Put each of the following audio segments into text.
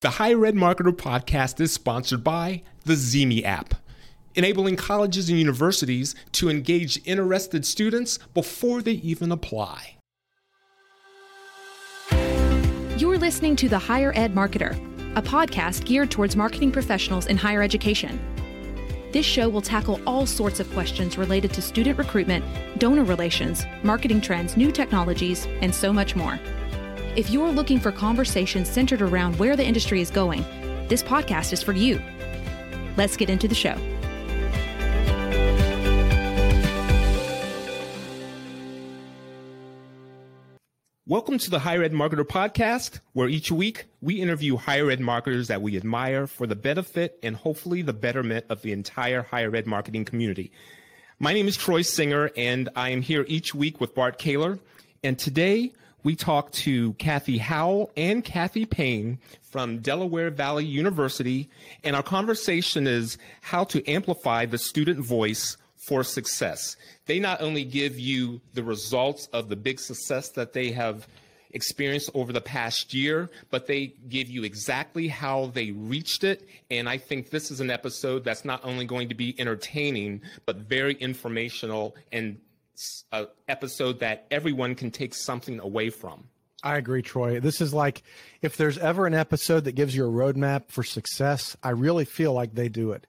The Higher Ed Marketer podcast is sponsored by the ZeeMee app, enabling colleges and universities to engage interested students before they even apply. You're listening to The Higher Ed Marketer, a podcast geared towards marketing professionals in higher education. This show will tackle all sorts of questions related to student recruitment, donor relations, marketing trends, new technologies, and so much more. If you're looking for conversations centered around where the industry is going, this podcast is for you. Let's get into the show. Welcome to the Higher Ed Marketer Podcast, where each week we interview higher ed marketers that we admire for the benefit and hopefully the betterment of the entire higher ed marketing community. My name is Troy Singer, and I am here each week with Bart Caylor. And today we talked to Kathy Howell and Kathy Payne from Delaware Valley University, and our conversation is how to amplify the student voice for success. They not only give you the results of the big success that they have experienced over the past year, but they give you exactly how they reached it. And I think this is an episode that's not only going to be entertaining, but very informational and an episode that everyone can take something away from. I agree, Troy. This is like if there's ever an episode that gives you a roadmap for success, I really feel like they do it.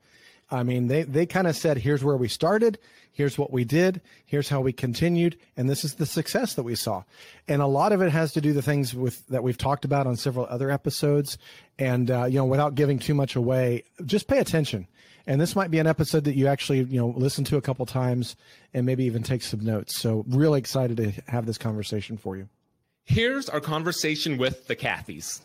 I mean, they, they kind of said, here's where we started, here's what we did, here's how we continued, and this is the success that we saw. And a lot of it has to do the things with that we've talked about on several other episodes. And uh, you know, without giving too much away, just pay attention and this might be an episode that you actually, you know, listen to a couple times and maybe even take some notes. So really excited to have this conversation for you. Here's our conversation with the Kathys.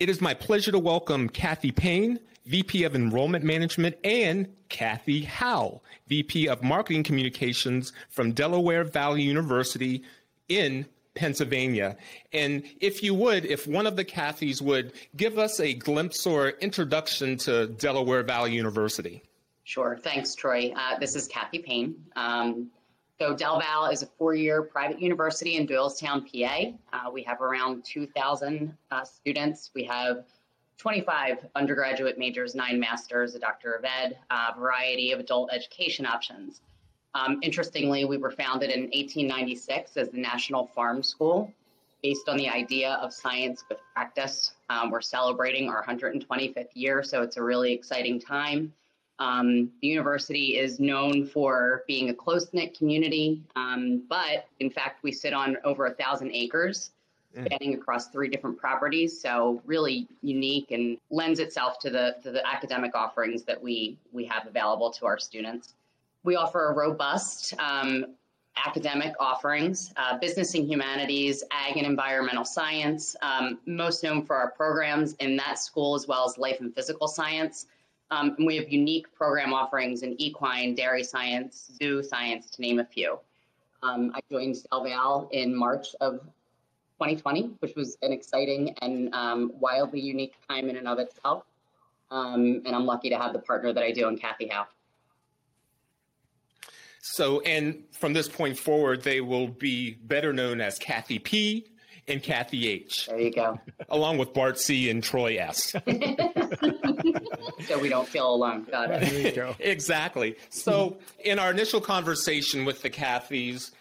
It is my pleasure to welcome Kathy Payne, VP of Enrollment Management, and Kathy Howell, VP of Marketing Communications from Delaware Valley University in Pennsylvania. And if you would, if one of the Kathys would give us a glimpse or introduction to Delaware Valley University. Sure. Thanks, Troy. Uh, this is Kathy Payne. Um, so Del Val is a four-year private university in Doylestown, PA. Uh, we have around 2,000 uh, students. We have 25 undergraduate majors, nine masters, a doctor of ed, a variety of adult education options. Um, interestingly, we were founded in 1896 as the National Farm School based on the idea of science with practice. Um, we're celebrating our 125th year, so it's a really exciting time. Um, the university is known for being a close knit community, um, but in fact, we sit on over a thousand acres mm. spanning across three different properties. So really unique and lends itself to the to the academic offerings that we we have available to our students. We offer a robust um, academic offerings, uh, business and humanities, ag and environmental science, um, most known for our programs in that school, as well as life and physical science. Um, and we have unique program offerings in equine, dairy science, zoo science, to name a few. Um, I joined Del Val in March of 2020, which was an exciting and um, wildly unique time in and of itself. Um, and I'm lucky to have the partner that I do in Kathy Howe. So, and from this point forward, they will be better known as Kathy P and Kathy H. There you go. Along with Bart C and Troy S. so we don't feel alone. Got it. Go. exactly. So, in our initial conversation with the Kathys,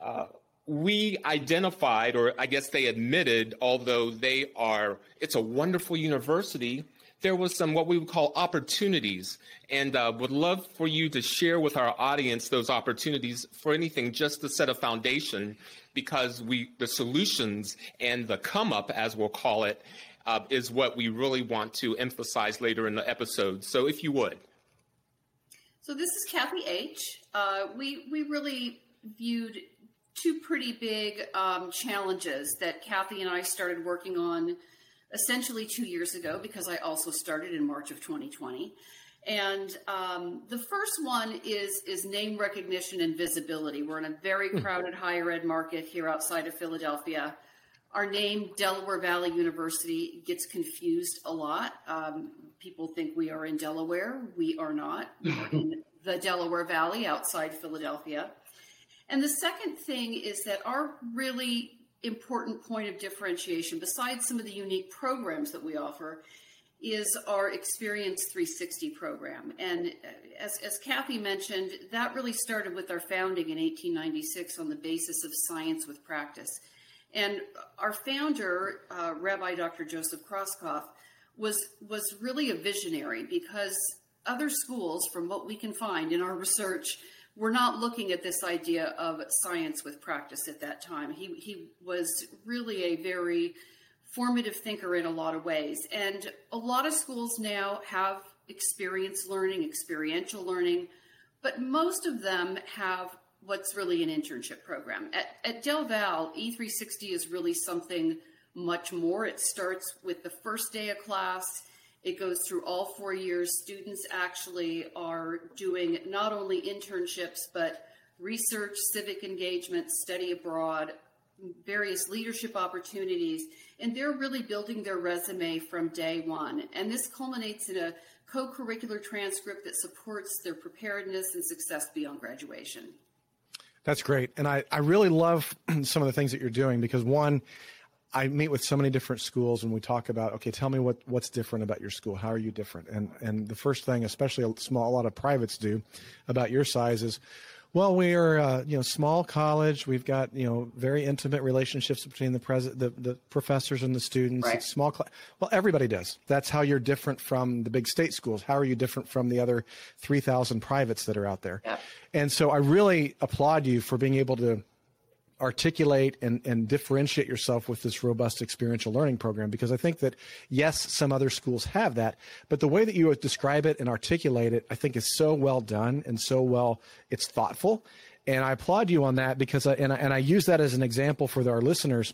uh, we identified, or I guess they admitted, although they are, it's a wonderful university, there was some what we would call opportunities and uh, would love for you to share with our audience those opportunities for anything just to set a foundation because we the solutions and the come up as we'll call it uh, is what we really want to emphasize later in the episode so if you would so this is kathy h uh, we we really viewed two pretty big um, challenges that kathy and i started working on essentially two years ago because I also started in March of 2020. And um, the first one is is name recognition and visibility. We're in a very hmm. crowded higher ed market here outside of Philadelphia. Our name, Delaware Valley University, gets confused a lot. Um, people think we are in Delaware. We are not. We are in the Delaware Valley outside Philadelphia. And the second thing is that our really important point of differentiation, besides some of the unique programs that we offer, is our Experience 360 program. And as, as Kathy mentioned, that really started with our founding in 1896 on the basis of science with practice. And our founder, uh, Rabbi Dr. Joseph Krauskopf, was, was really a visionary because other schools, from what we can find in our research, were not looking at this idea of science with practice at that time. He, he was really a very formative thinker in a lot of ways. And a lot of schools now have experience learning, experiential learning, but most of them have what's really an internship program. At, at Del Val, E360 is really something much more. It starts with the first day of class. It goes through all four years. Students actually are doing not only internships, but research, civic engagement, study abroad, various leadership opportunities, and they're really building their resume from day one. And this culminates in a co curricular transcript that supports their preparedness and success beyond graduation. That's great. And I, I really love some of the things that you're doing because one, I meet with so many different schools and we talk about, okay, tell me what, what's different about your school. How are you different? And, and the first thing, especially a small, a lot of privates do about your size is, well, we are, uh, you know, small college. We've got, you know, very intimate relationships between the pres- the, the professors and the students. Right. small class. Well, everybody does. That's how you're different from the big state schools. How are you different from the other 3,000 privates that are out there? Yep. And so I really applaud you for being able to articulate and, and differentiate yourself with this robust experiential learning program because I think that yes, some other schools have that, but the way that you describe it and articulate it, I think is so well done and so well, it's thoughtful. And I applaud you on that because I, and I, and I use that as an example for our listeners.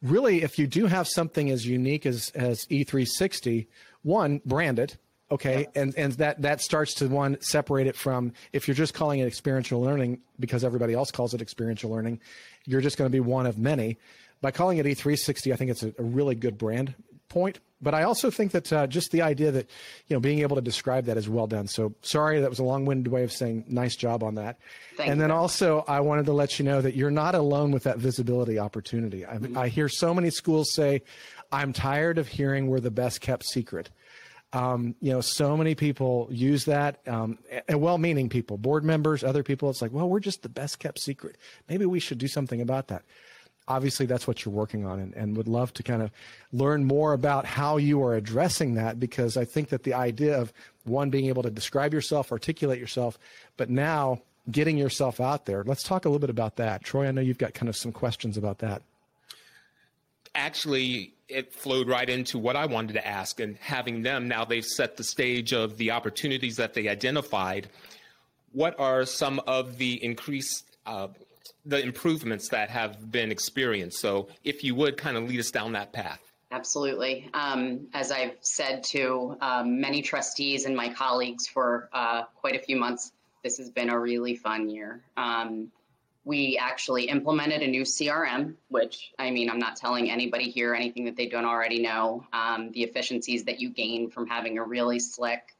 Really, if you do have something as unique as, as E360, one, brand it, okay and and that that starts to one separate it from if you're just calling it experiential learning because everybody else calls it experiential learning you're just going to be one of many. By calling it E360, I think it's a, a really good brand point. But I also think that uh, just the idea that, you know, being able to describe that is well done. So sorry, that was a long-winded way of saying nice job on that. Thank and you. then also, I wanted to let you know that you're not alone with that visibility opportunity. I, Mm-hmm. I hear so many schools say, "I'm tired of hearing we're the best kept secret." Um, you know, so many people use that, um, and well-meaning people, board members, other people. It's like, well, we're just the best kept secret. Maybe we should do something about that. Obviously, that's what you're working on, and, and would love to kind of learn more about how you are addressing that because I think that the idea of one being able to describe yourself, articulate yourself, but now getting yourself out there. Let's talk a little bit about that, Troy. I know you've got kind of some questions about that. Actually it flowed right into what I wanted to ask and having them now they've set the stage of the opportunities that they identified. What are some of the increased uh, the improvements that have been experienced? So if you would kind of lead us down that path. Absolutely. Um, as I've said to um, many trustees and my colleagues for uh, quite a few months, this has been a really fun year. Um, we actually implemented a new CRM, which I mean, I'm not telling anybody here anything that they don't already know. Um, the efficiencies that you gain from having a really slick,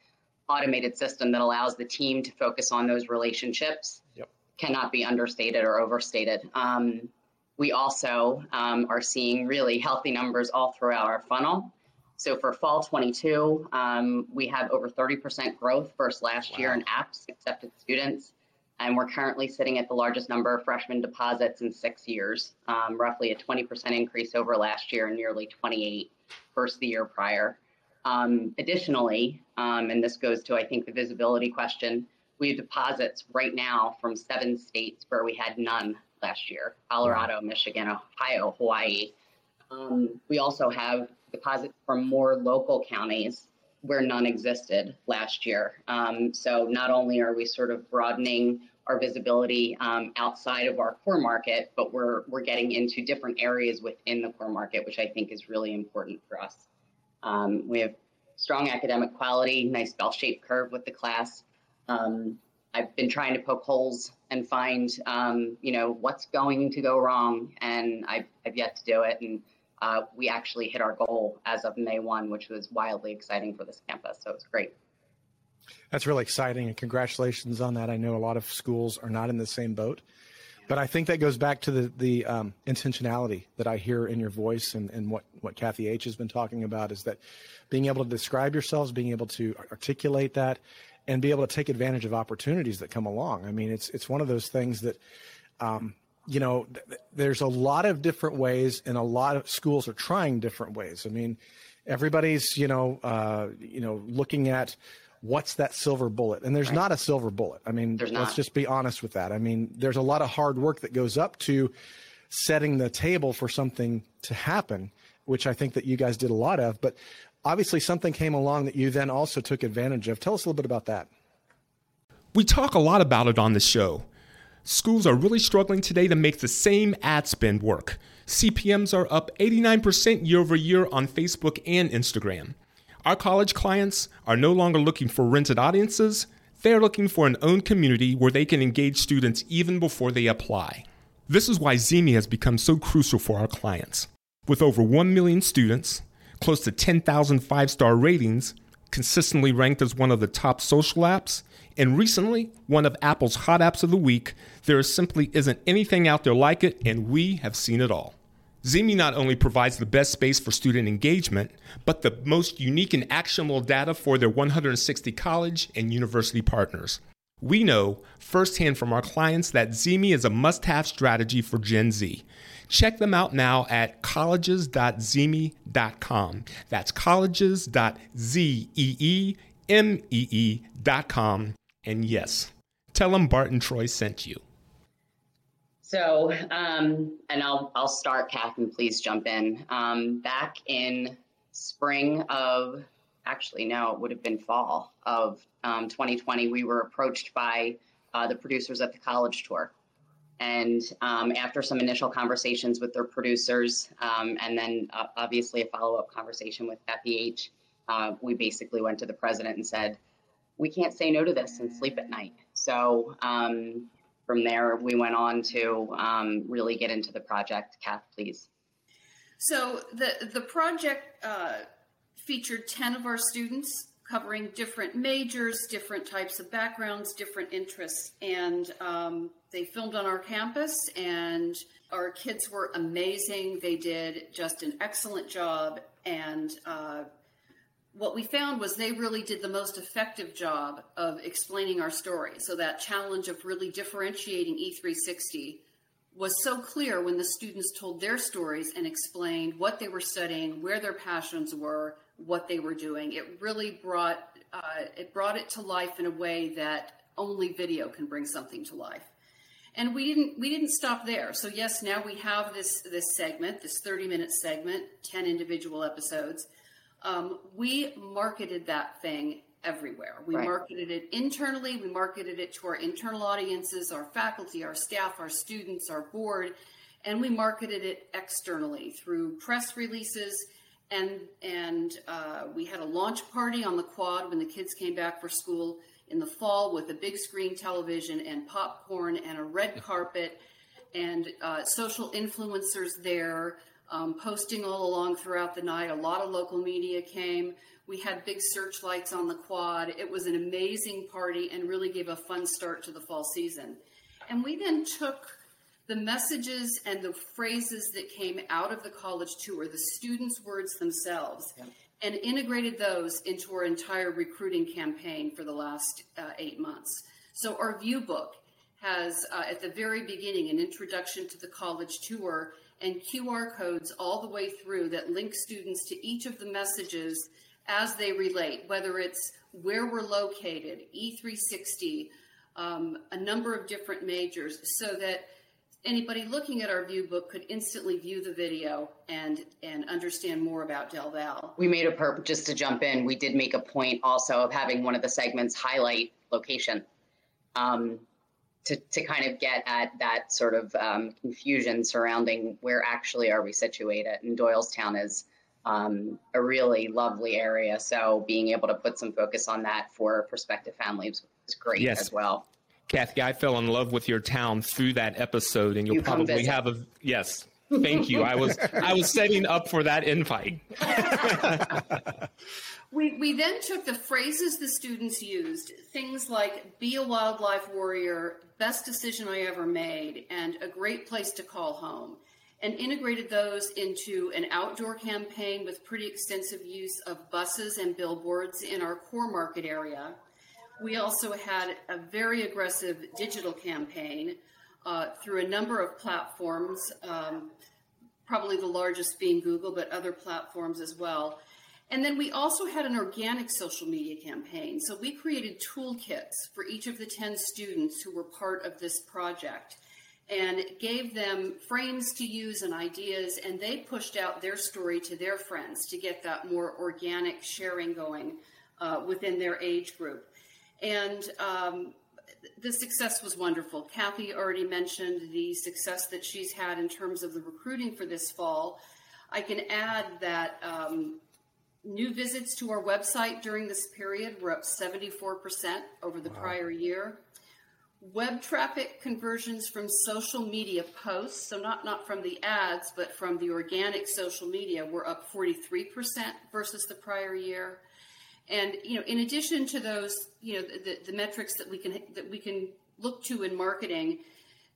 automated system that allows the team to focus on those relationships Yep. cannot be understated or overstated. Um, we also um, are seeing really healthy numbers all throughout our funnel. So for fall 22, um, we have over 30% growth versus last year in apps accepted students. And we're currently sitting at the largest number of freshman deposits in six years, um, roughly a 20% increase over last year and nearly 28 versus the year prior. Um, additionally, um, and this goes to, I think, the visibility question, we have deposits right now from seven states where we had none last year Colorado, Michigan, Ohio, Hawaii. Um, we also have deposits from more local counties where none existed last year. Um, so not only are we sort of broadening our visibility um, outside of our core market, but we're we're getting into different areas within the core market, which I think is really important for us. Um, we have strong academic quality, nice bell-shaped curve with the class. Um, I've been trying to poke holes and find, um, you know, what's going to go wrong, and I've, I've yet to do it. And uh, we actually hit our goal as of May 1, which was wildly exciting for this campus. So it was great. That's really exciting, and congratulations on that. I know a lot of schools are not in the same boat, but I think that goes back to the the um, intentionality that I hear in your voice and, and what what Kathy H has been talking about is that being able to describe yourselves, being able to articulate that, and be able to take advantage of opportunities that come along. I mean, it's it's one of those things that. Um, you know, th- there's a lot of different ways, and a lot of schools are trying different ways. I mean, everybody's you know uh, you know looking at what's that silver bullet? And there's right. not a silver bullet. I mean there's let's not. just be honest with that. I mean there's a lot of hard work that goes up to setting the table for something to happen which i think that you guys did a lot of. But obviously something came along that you then also took advantage of. Tell us a little bit about that. We talk a lot about it on the show. Schools are really struggling today to make the same ad spend work. Cpms are up 89% year over year on facebook and instagram our college clients are no longer looking for rented audiences, they're looking for an own community where they can engage students even before they apply. This is why ZeeMee has become so crucial for our clients. With over 1 million students, close to 10,000 five star ratings, consistently ranked as one of the top social apps, and recently one of Apple's hot apps of the week, there simply isn't anything out there like it, and we have seen it all. ZeeMee not only provides the best space for student engagement, but the most unique and actionable data for their 160 college and university partners. We know firsthand from our clients that ZeeMee is a must have strategy for Gen Z. Check them out now at colleges.zeemee.com. That's colleges.zeemee.com. And yes, tell them Barton Troy sent you. So, um, and I'll I'll start, Catherine. Please jump in. Um, back in spring of, actually no, it would have been fall of um, 2020. We were approached by uh, the producers at the college tour, and um, after some initial conversations with their producers, um, and then uh, obviously a follow up conversation with FEH, uh, we basically went to the president and said, "We can't say no to this and sleep at night." So um, from there, we went on to um, really get into the project. Kath, please. So the the project uh, featured ten of our students covering different majors, different types of backgrounds, different interests, and um, they filmed on our campus. And our kids were amazing. They did just an excellent job, and uh, what we found was they really did the most effective job of explaining our story. So that challenge of really differentiating E360 was so clear when the students told their stories and explained what they were studying, where their passions were, what they were doing. It really brought uh, it brought it to life in a way that only video can bring something to life. And we didn't we didn't stop there. So yes, now we have this this segment, this 30 minute segment, 10 individual episodes um, we marketed that thing everywhere. We right. marketed it internally, we marketed it to our internal audiences, our faculty, our staff, our students, our board, and we marketed it externally through press releases. And, and uh, we had a launch party on the quad when the kids came back for school in the fall with a big screen television and popcorn and a red carpet and uh, social influencers there um, posting all along throughout the night. A lot of local media came. We had big searchlights on the quad. It was an amazing party and really gave a fun start to the fall season. And we then took the messages and the phrases that came out of the college tour, the students' words themselves, yeah. and integrated those into our entire recruiting campaign for the last uh, eight months. So our view book has, uh, at the very beginning, an introduction to the college tour and QR codes all the way through that link students to each of the messages as they relate, whether it's where we're located, E360, um, a number of different majors, so that anybody looking at our view book could instantly view the video and and understand more about Del Val. We made a purpose just to jump in. We did make a point also of having one of the segments highlight location. Um, to, to kind of get at that sort of um, confusion surrounding where actually are we situated. And Doylestown is um, a really lovely area. So being able to put some focus on that for prospective families is great yes. as well. Kathy, I fell in love with your town through that episode, and you'll you probably have a yes. Thank you. I was I was setting up for that invite. we we then took the phrases the students used, things like "be a wildlife warrior," "best decision I ever made," and "a great place to call home." and integrated those into an outdoor campaign with pretty extensive use of buses and billboards in our core market area. We also had a very aggressive digital campaign uh, through a number of platforms, um, probably the largest being Google, but other platforms as well. And then we also had an organic social media campaign. So we created toolkits for each of the 10 students who were part of this project and gave them frames to use and ideas, and they pushed out their story to their friends to get that more organic sharing going uh, within their age group. And um, the success was wonderful. Kathy already mentioned the success that she's had in terms of the recruiting for this fall. I can add that um, new visits to our website during this period were up 74% over the wow. prior year. Web traffic conversions from social media posts, so not, not from the ads, but from the organic social media, were up 43% versus the prior year. And you know, in addition to those, you know, the, the metrics that we can that we can look to in marketing,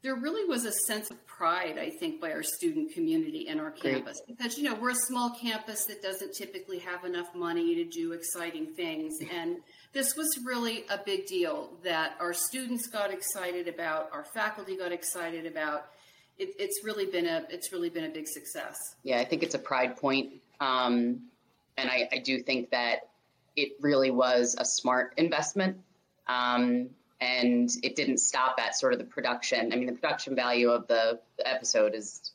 there really was a sense of pride, I think, by our student community and our campus. Great. Because, you know, we're a small campus that doesn't typically have enough money to do exciting things. And this was really a big deal that our students got excited about, our faculty got excited about. It, it's really been a it's really been a big success. Yeah, I think it's a pride point. Um, and I, I do think that it really was a smart investment. Um, and it didn't stop at sort of the production. I mean, the production value of the, the episode is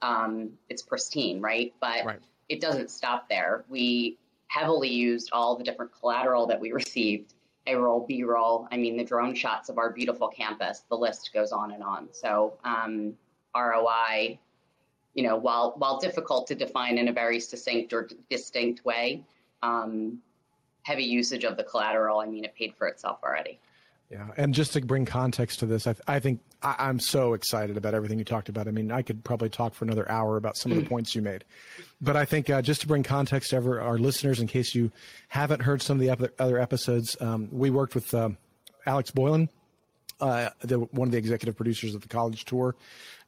um, it's pristine, right? But right. it doesn't stop there. We heavily used all the different collateral that we received. A roll, B roll. I mean, the drone shots of our beautiful campus. The list goes on and on. So um, ROI, you know, while while difficult to define in a very succinct or distinct way, um, heavy usage of the collateral. I mean, it paid for itself already. Yeah, and just to bring context to this, I, I think I, am so excited about everything you talked about. I mean, I could probably talk for another hour about some of the points you made, but I think uh, just to bring context to ever, our listeners, in case you haven't heard some of the other episodes, um, we worked with uh, Alex Boylan, uh, the, one of the executive producers of the college tour.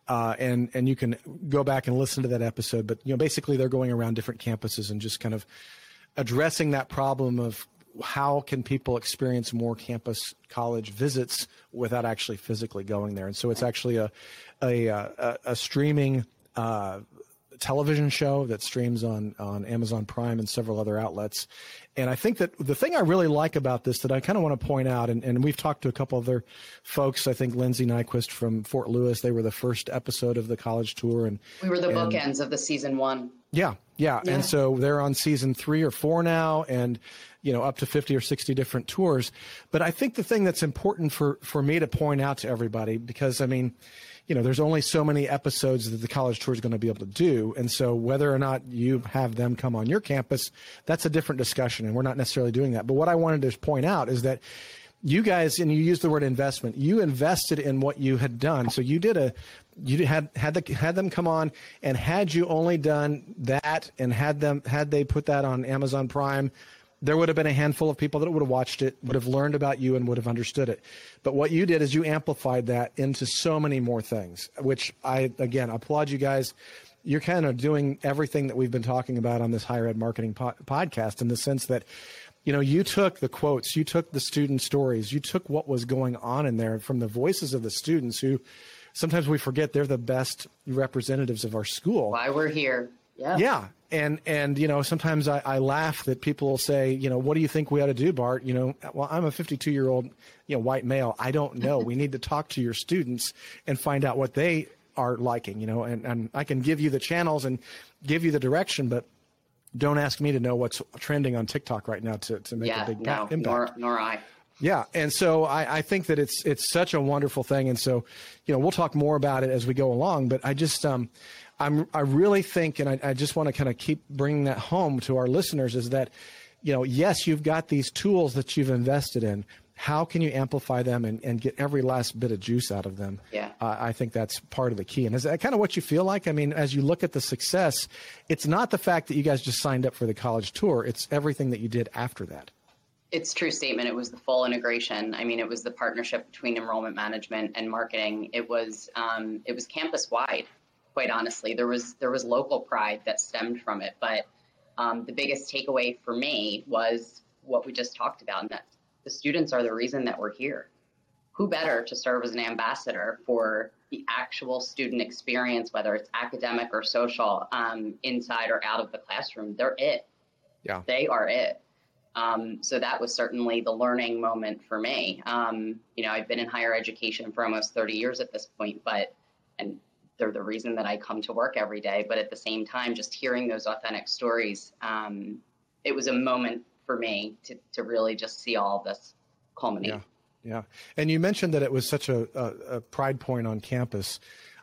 Uh, and and you can go back and listen to that episode. But you know, basically, they're going around different campuses and just kind of addressing that problem of how can people experience more campus college visits without actually physically going there? And so it's actually a a, a, a streaming uh, television show that streams on on Amazon Prime and several other outlets. And I think that the thing I really like about this that I kind of want to point out, and, and we've talked to a couple other folks. I think Lindsay Nyquist from Fort Lewis. They were the first episode of the college tour, and we were the and, bookends of the season one. Yeah, yeah, yeah, and so they're on season three or four now, and you know up to 50 or 60 different tours. But i think the thing that's important for for me to point out to everybody because i mean you know there's only so many episodes that the college tour is going to be able to do. And so whether or not you have them come on your campus that's a different discussion and we're not necessarily doing that. But what i wanted to point out is that you guys and you used the word investment you invested in what you had done so you did a you had had the, had them come on and had you only done that and had them had they put that on Amazon Prime there would have been a handful of people that would have watched it, would have learned about you, and would have understood it. But what you did is you amplified that into so many more things, which I, again, applaud you guys. You're kind of doing everything that we've been talking about on this higher ed marketing po- podcast in the sense that, you know, you took the quotes, you took the student stories, you took what was going on in there from the voices of the students who sometimes we forget they're the best representatives of our school. Why we're here. Yeah. Yeah. And, and, you know, sometimes I, I laugh that people will say, you know, what do you think we ought to do, Bart? You know, well, I'm a 52 year old, you know, white male. I don't know. we need to talk to your students and find out what they are liking, you know, and, and I can give you the channels and give you the direction, but don't ask me to know what's trending on TikTok right now to, to make yeah, a big no, impact. Nor, nor I. Yeah, and so I, I, think that it's it's such a wonderful thing, and so you know we'll talk more about it as we go along. But I just um, I'm, I really think, and I, I just want to kind of keep bringing that home to our listeners, is that, you know, yes, you've got these tools that you've invested in, how can you amplify them and, and get every last bit of juice out of them? Yeah. Uh, I think that's part of the key. And is that kind of what you feel like? I mean, as you look at the success, it's not the fact that you guys just signed up for the college tour, it's everything that you did after that. It's true statement. It was the full integration. I mean, it was the partnership between enrollment management and marketing. It was um, it was campus wide. Quite honestly, there was there was local pride that stemmed from it, but um, the biggest takeaway for me was what we just talked about, and that the students are the reason that we're here. Who better to serve as an ambassador for the actual student experience, whether it's academic or social, um, inside or out of the classroom? They're it. Yeah. They are it. Um, so that was certainly the learning moment for me. Um, you know, I've been in higher education for almost 30 years at this point, but, and they're the reason that I come to work every day. But at the same time, just hearing those authentic stories, um, it was a moment for me to, to really just see all this culminate. Yeah. Yeah. And you mentioned that it was such a, a, a pride point on campus.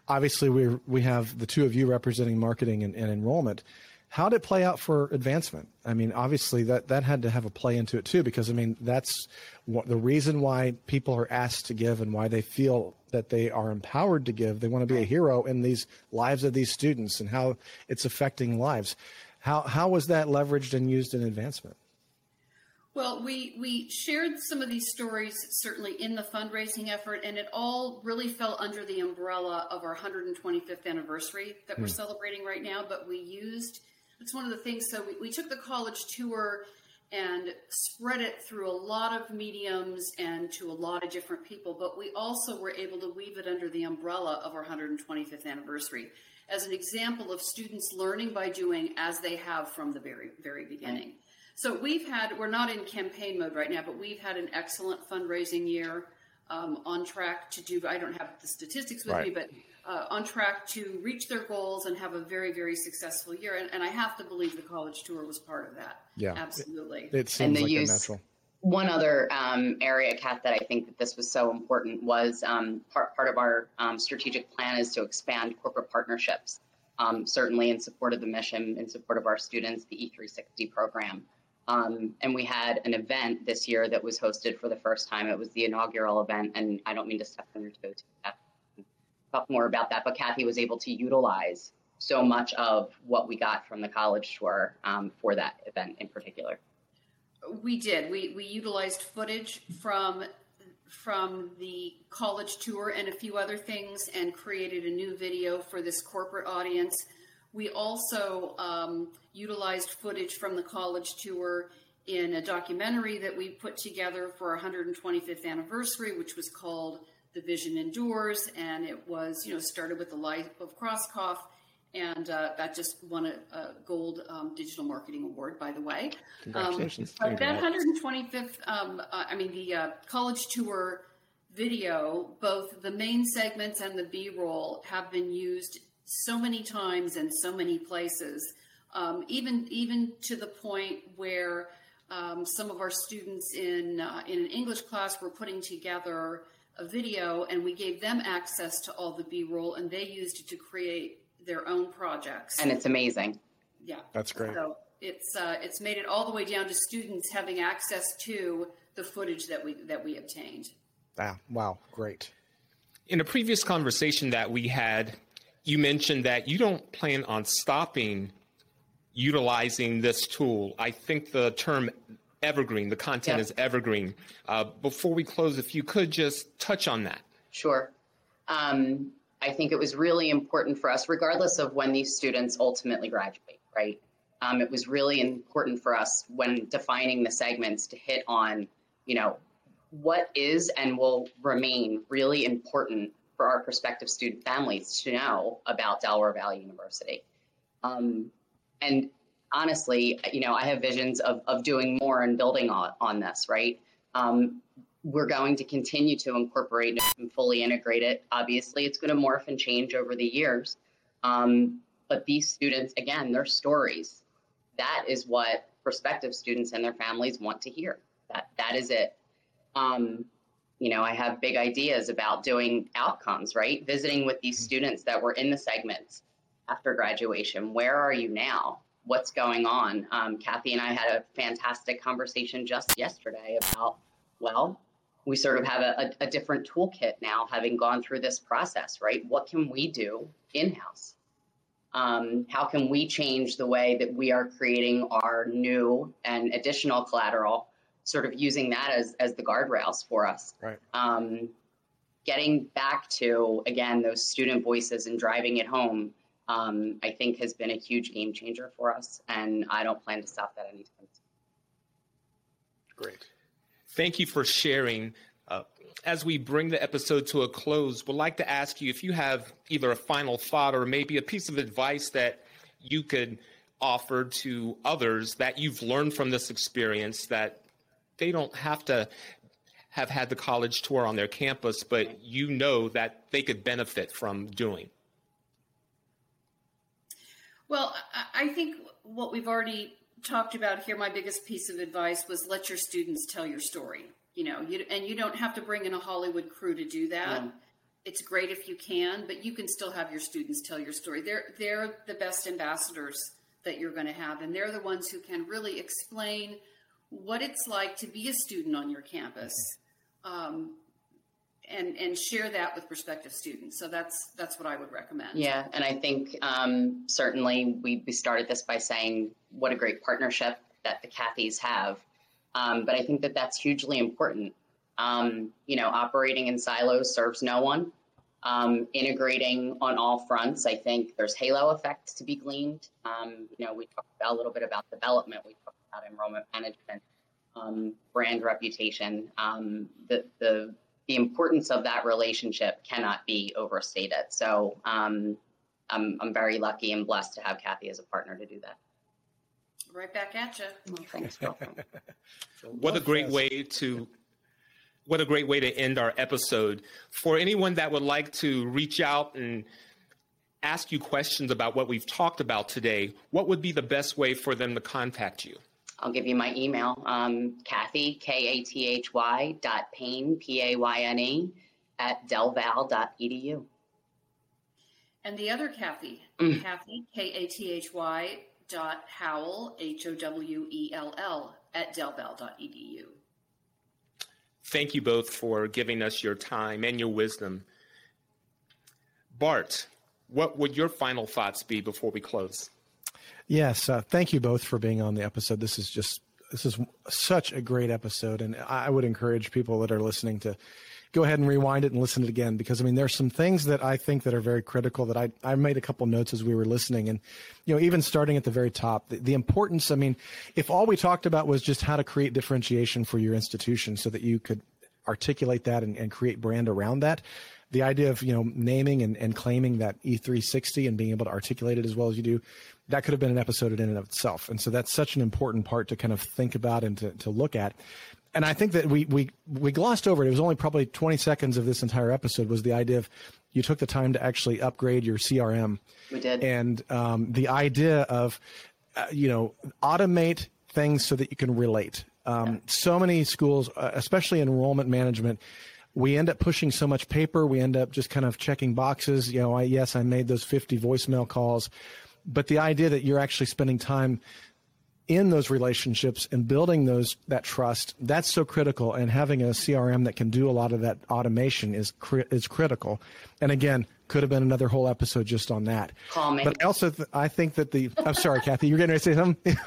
Obviously, we we have the two of you representing marketing and, and enrollment. How did it play out for advancement? I mean, obviously that that had to have a play into it too, because I mean that's what, the reason why people are asked to give and why they feel that they are empowered to give. They want to be a hero in these lives of these students and how it's affecting lives. How how was that leveraged and used in advancement? Well, we, we shared some of these stories certainly in the fundraising effort, and it all really fell under the umbrella of our 125th anniversary that we're hmm. celebrating right now. But we used it's one of the things. So we, we took the college tour and spread it through a lot of mediums and to a lot of different people. But we also were able to weave it under the umbrella of our 125th anniversary as an example of students learning by doing as they have from the very, very beginning. So we've had, we're not in campaign mode right now, but we've had an excellent fundraising year. Um, on track to do, I don't have the statistics with Right. me, but uh, on track to reach their goals and have a very, very successful year. And, and I have to believe the college tour was part of that. Yeah. Absolutely. It seems the like use- a natural. One other um, area, Kat, that I think that this was so important was um, part, part of our um, strategic plan is to expand corporate partnerships, um, certainly in support of the mission, in support of our students, the E360 program. Um, and we had an event this year that was hosted for the first time. It was the inaugural event, and I don't mean to step on your toes. Talk more about that, but Kathy was able to utilize so much of what we got from the college tour um, for that event in particular. We did. We we utilized footage from from the college tour and a few other things, and created a new video for this corporate audience. We also um, utilized footage from the college tour in a documentary that we put together for our 125th anniversary, which was called "The Vision Endures," and it was you know started with the life of Krauskopf and uh, that just won a, a gold um, digital marketing award, by the way. Congratulations. Um, but that 125th, um, uh, I mean, the uh, college tour video, both the main segments and the B roll have been used so many times in so many places, um, even even to the point where um, some of our students in uh, in an English class were putting together a video, and we gave them access to all the B roll, and they used it to create their own projects. And it's amazing. yeah, That's great. so it's uh, it's made it all the way down to students having access to the footage that we that we obtained. Ah, wow, great. In a previous conversation that we had, you mentioned that you don't plan on stopping utilizing this tool. I think the term evergreen, the content Yeah. is evergreen. Uh, before we close, if you could just touch on that. Sure. Um, I think it was really important for us, regardless of when these students ultimately graduate, right? Um, it was really important for us when defining the segments to hit on, you know, what is and will remain really important for our prospective student families to know about Delaware Valley University. Um, and honestly, you know, I have visions of, of doing more and building on, on this, right? Um, we're going to continue to incorporate and fully integrate it. Obviously, it's going to morph and change over the years. Um, but these students, again, their stories, that is what prospective students and their families want to hear. That that is it. Um, you know, I have big ideas about doing outcomes, right? Visiting with these students that were in the segments after graduation. Where are you now? What's going on? Um, Kathy and I had a fantastic conversation just yesterday about, well, we sort of have a, a, a different toolkit now, having gone through this process, right? What can we do in house? Um, how can we change the way that we are creating our new and additional collateral, sort of using that as, as the guardrails for us? Right. Um, getting back to, again, those student voices and driving it home, um, I think has been a huge game changer for us. And I don't plan to stop that anytime soon. Great. Thank you for sharing. Uh, as we bring the episode to a close, we'd like to ask you if you have either a final thought or maybe a piece of advice that you could offer to others that you've learned from this experience that they don't have to have had the college tour on their campus, but you know that they could benefit from doing? Well, I think what we've already talked about here, my biggest piece of advice was let your students tell your story. You know, you, and you don't have to bring in a Hollywood crew to do that. It's great if you can, but you can still have your students tell your story. They're they're the best ambassadors that you're going to have, and they're the ones who can really explain what it's like to be a student on your campus, um, and and share that with prospective students. So that's that's what I would recommend. Yeah, and I think um, certainly we, we started this by saying what a great partnership that the Kathys have, um, but I think that that's hugely important. Um, you know, operating in silos serves no one. Um, integrating on all fronts, I think there's halo effect to be gleaned. Um, you know, we talked a little bit about development. We talked about enrollment management, um, brand reputation. the the the importance of that relationship cannot be overstated. So um, I'm, I'm very lucky and blessed to have Kathy as a partner to do that. Right back at you. Well, thanks. Welcome. what a great way to what a great way to end our episode. For anyone that would like to reach out and ask you questions about what we've talked about today, what would be the best way for them to contact you? I'll give you my email, um, Kathy, K A T H Y dot Payne, P A Y N E, at delval.edu. And the other Kathy, mm. Kathy, K A T H Y dot Howell, H O W E L L, at delval.edu. Thank you both for giving us your time and your wisdom. Bart, what would your final thoughts be before we close? Yes, uh, thank you both for being on the episode. This is just this is such a great episode, and I would encourage people that are listening to go ahead and rewind it and listen to it again because I mean there's some things that I think that are very critical that I I made a couple notes as we were listening and you know even starting at the very top the, the importance I mean if all we talked about was just how to create differentiation for your institution so that you could articulate that and, and create brand around that the idea of you know naming and, and claiming that E360 and being able to articulate it as well as you do that could have been an episode in and of itself. And so that's such an important part to kind of think about and to, to look at. And I think that we, we, we glossed over it. It was only probably 20 seconds of this entire episode was the idea of you took the time to actually upgrade your CRM. We did. And um, the idea of, uh, you know, automate things so that you can relate. Um, yeah. So many schools, uh, especially enrollment management, we end up pushing so much paper. We end up just kind of checking boxes. You know, I, yes, I made those 50 voicemail calls but the idea that you're actually spending time in those relationships and building those that trust that's so critical and having a crm that can do a lot of that automation is is critical and again could have been another whole episode just on that Call me. but also th- i think that the i'm sorry kathy you're getting ready to say something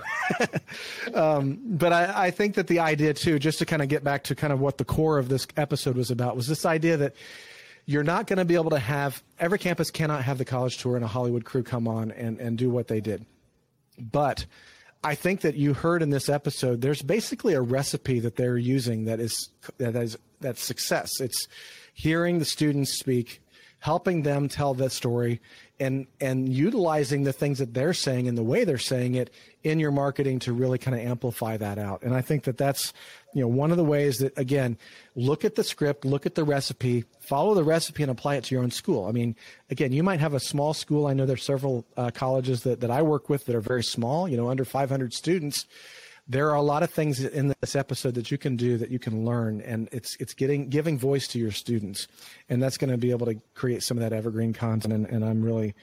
um, but I, I think that the idea too just to kind of get back to kind of what the core of this episode was about was this idea that you're not going to be able to have every campus cannot have the college tour and a Hollywood crew come on and, and do what they did. But I think that you heard in this episode, there's basically a recipe that they're using that is that is that's success. It's hearing the students speak, helping them tell that story, and and utilizing the things that they're saying and the way they're saying it in your marketing to really kind of amplify that out. And I think that that's you know one of the ways that again look at the script, look at the recipe, follow the recipe and apply it to your own school. I mean, again, you might have a small school. I know there's several uh, colleges that that I work with that are very small, you know, under 500 students there are a lot of things in this episode that you can do that you can learn and it's it's getting giving voice to your students and that's going to be able to create some of that evergreen content and, and i'm really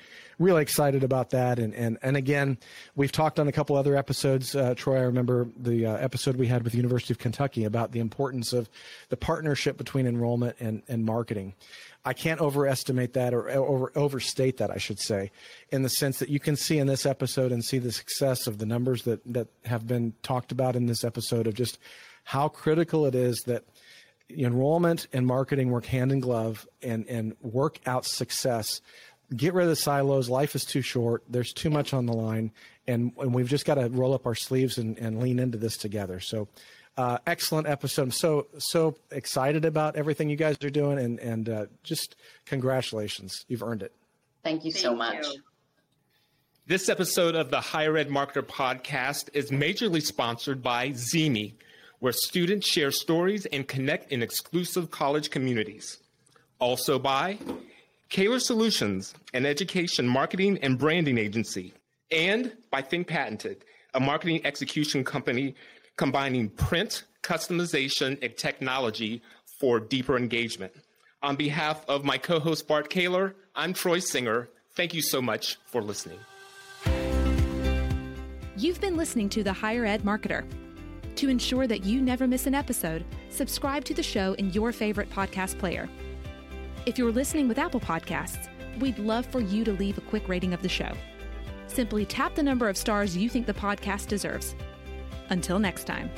really excited about that. And and and again, we've talked on a couple other episodes. Uh, Troy, I remember the uh, episode we had with the University of Kentucky about the importance of the partnership between enrollment and and marketing. I can't overestimate that or over, overstate that, I should say, in the sense that you can see in this episode and see the success of the numbers that, that have been talked about in this episode of just how critical it is that enrollment and marketing work hand in glove and, and work out success. Get rid of the silos. Life is too short. There's too much on the line. And, and we've just got to roll up our sleeves and, and lean into this together. So, uh, excellent episode. I'm so so excited about everything you guys are doing, and and uh, just congratulations, you've earned it. Thank you Thank so much. You. This episode of the Higher Ed Marketer podcast is majorly sponsored by ZeeMee, where students share stories and connect in exclusive college communities. Also by Caylor Solutions, an education marketing and branding agency, and by Think Patented, a marketing execution company combining print, customization, and technology for deeper engagement. On behalf of my co host Bart Caylor, I'm Troy Singer. Thank you so much for listening. You've been listening to The Higher Ed Marketer. To ensure that you never miss an episode, subscribe to the show in your favorite podcast player. If you're listening with Apple Podcasts, we'd love for you to leave a quick rating of the show. Simply tap the number of stars you think the podcast deserves until next time.